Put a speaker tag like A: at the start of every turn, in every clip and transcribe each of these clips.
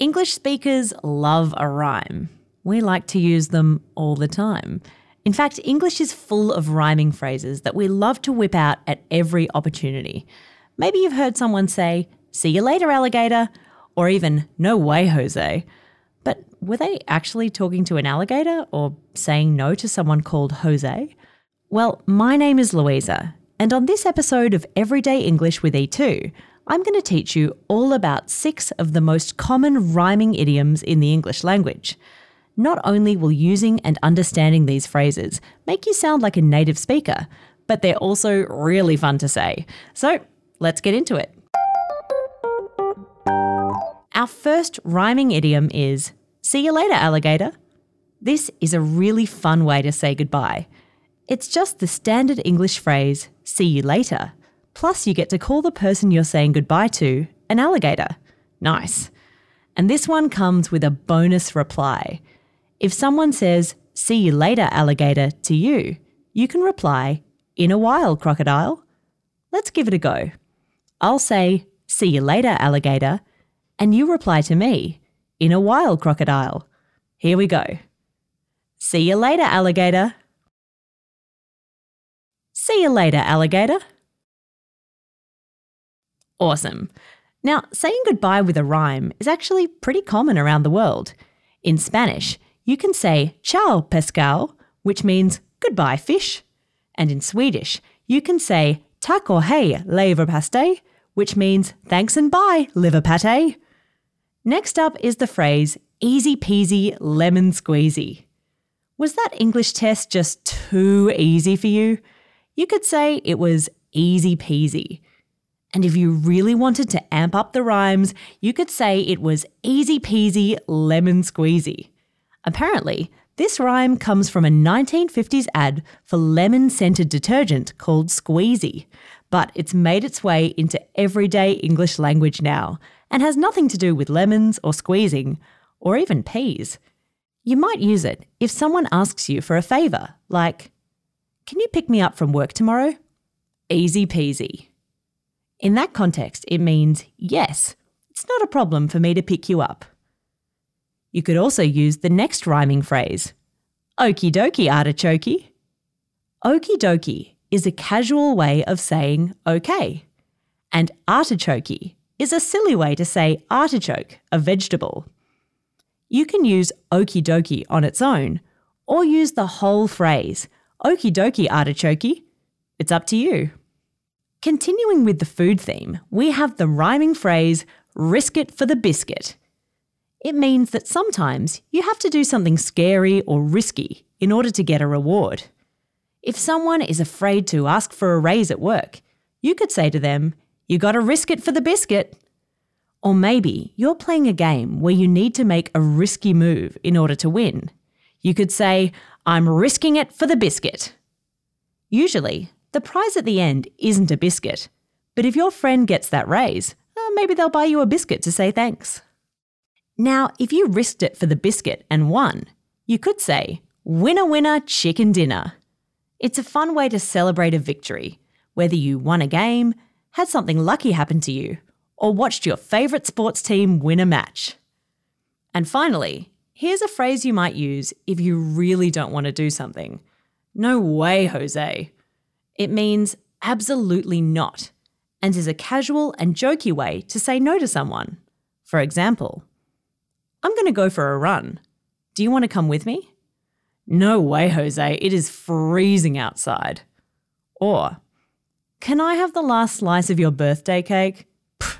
A: English speakers love a rhyme. We like to use them all the time. In fact, English is full of rhyming phrases that we love to whip out at every opportunity. Maybe you've heard someone say, See you later, alligator, or even, No way, Jose. But were they actually talking to an alligator or saying no to someone called Jose? Well, my name is Louisa, and on this episode of Everyday English with E2, I'm going to teach you all about six of the most common rhyming idioms in the English language. Not only will using and understanding these phrases make you sound like a native speaker, but they're also really fun to say. So let's get into it. Our first rhyming idiom is See you later, alligator. This is a really fun way to say goodbye. It's just the standard English phrase, see you later, Plus, you get to call the person you're saying goodbye to an alligator. Nice. And this one comes with a bonus reply. If someone says, see you later, alligator, to you, you can reply, in a while, crocodile. Let's give it a go. I'll say, see you later, alligator, and you reply to me, in a while, crocodile. Here we go. See you later, alligator. See you later, alligator. Awesome. Now, saying goodbye with a rhyme is actually pretty common around the world. In Spanish, you can say chao pescado, which means goodbye fish. And in Swedish, you can say tack och hej leverpastej, which means thanks and bye liver pate. Next up is the phrase easy peasy lemon squeezy. Was that English test just too easy for you? You could say it was easy peasy. And if you really wanted to amp up the rhymes, you could say it was easy peasy lemon squeezy. Apparently, this rhyme comes from a 1950s ad for lemon scented detergent called Squeezy, but it's made its way into everyday English language now and has nothing to do with lemons or squeezing, or even peas. You might use it if someone asks you for a favour, like, Can you pick me up from work tomorrow? Easy peasy. In that context, it means yes, it's not a problem for me to pick you up. You could also use the next rhyming phrase Okie dokie, artichoke. Okie dokie is a casual way of saying okay, and artichoke is a silly way to say artichoke, a vegetable. You can use okie dokie on its own, or use the whole phrase okie dokie, artichoke. It's up to you. Continuing with the food theme, we have the rhyming phrase, risk it for the biscuit. It means that sometimes you have to do something scary or risky in order to get a reward. If someone is afraid to ask for a raise at work, you could say to them, You gotta risk it for the biscuit. Or maybe you're playing a game where you need to make a risky move in order to win. You could say, I'm risking it for the biscuit. Usually, the prize at the end isn't a biscuit, but if your friend gets that raise, uh, maybe they'll buy you a biscuit to say thanks. Now, if you risked it for the biscuit and won, you could say, Winner, winner, chicken dinner. It's a fun way to celebrate a victory, whether you won a game, had something lucky happen to you, or watched your favourite sports team win a match. And finally, here's a phrase you might use if you really don't want to do something. No way, Jose. It means absolutely not, and is a casual and jokey way to say no to someone. For example, I'm going to go for a run. Do you want to come with me? No way, Jose, it is freezing outside. Or, can I have the last slice of your birthday cake?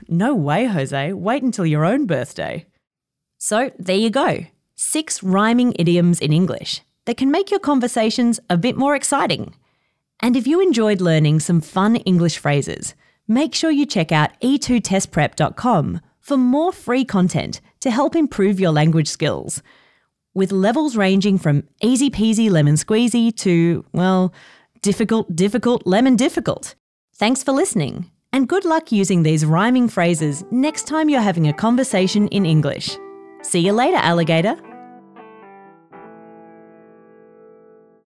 A: no way, Jose, wait until your own birthday. So, there you go six rhyming idioms in English that can make your conversations a bit more exciting. And if you enjoyed learning some fun English phrases, make sure you check out e2testprep.com for more free content to help improve your language skills. With levels ranging from easy peasy lemon squeezy to, well, difficult, difficult, lemon difficult. Thanks for listening, and good luck using these rhyming phrases next time you're having a conversation in English. See you later, alligator.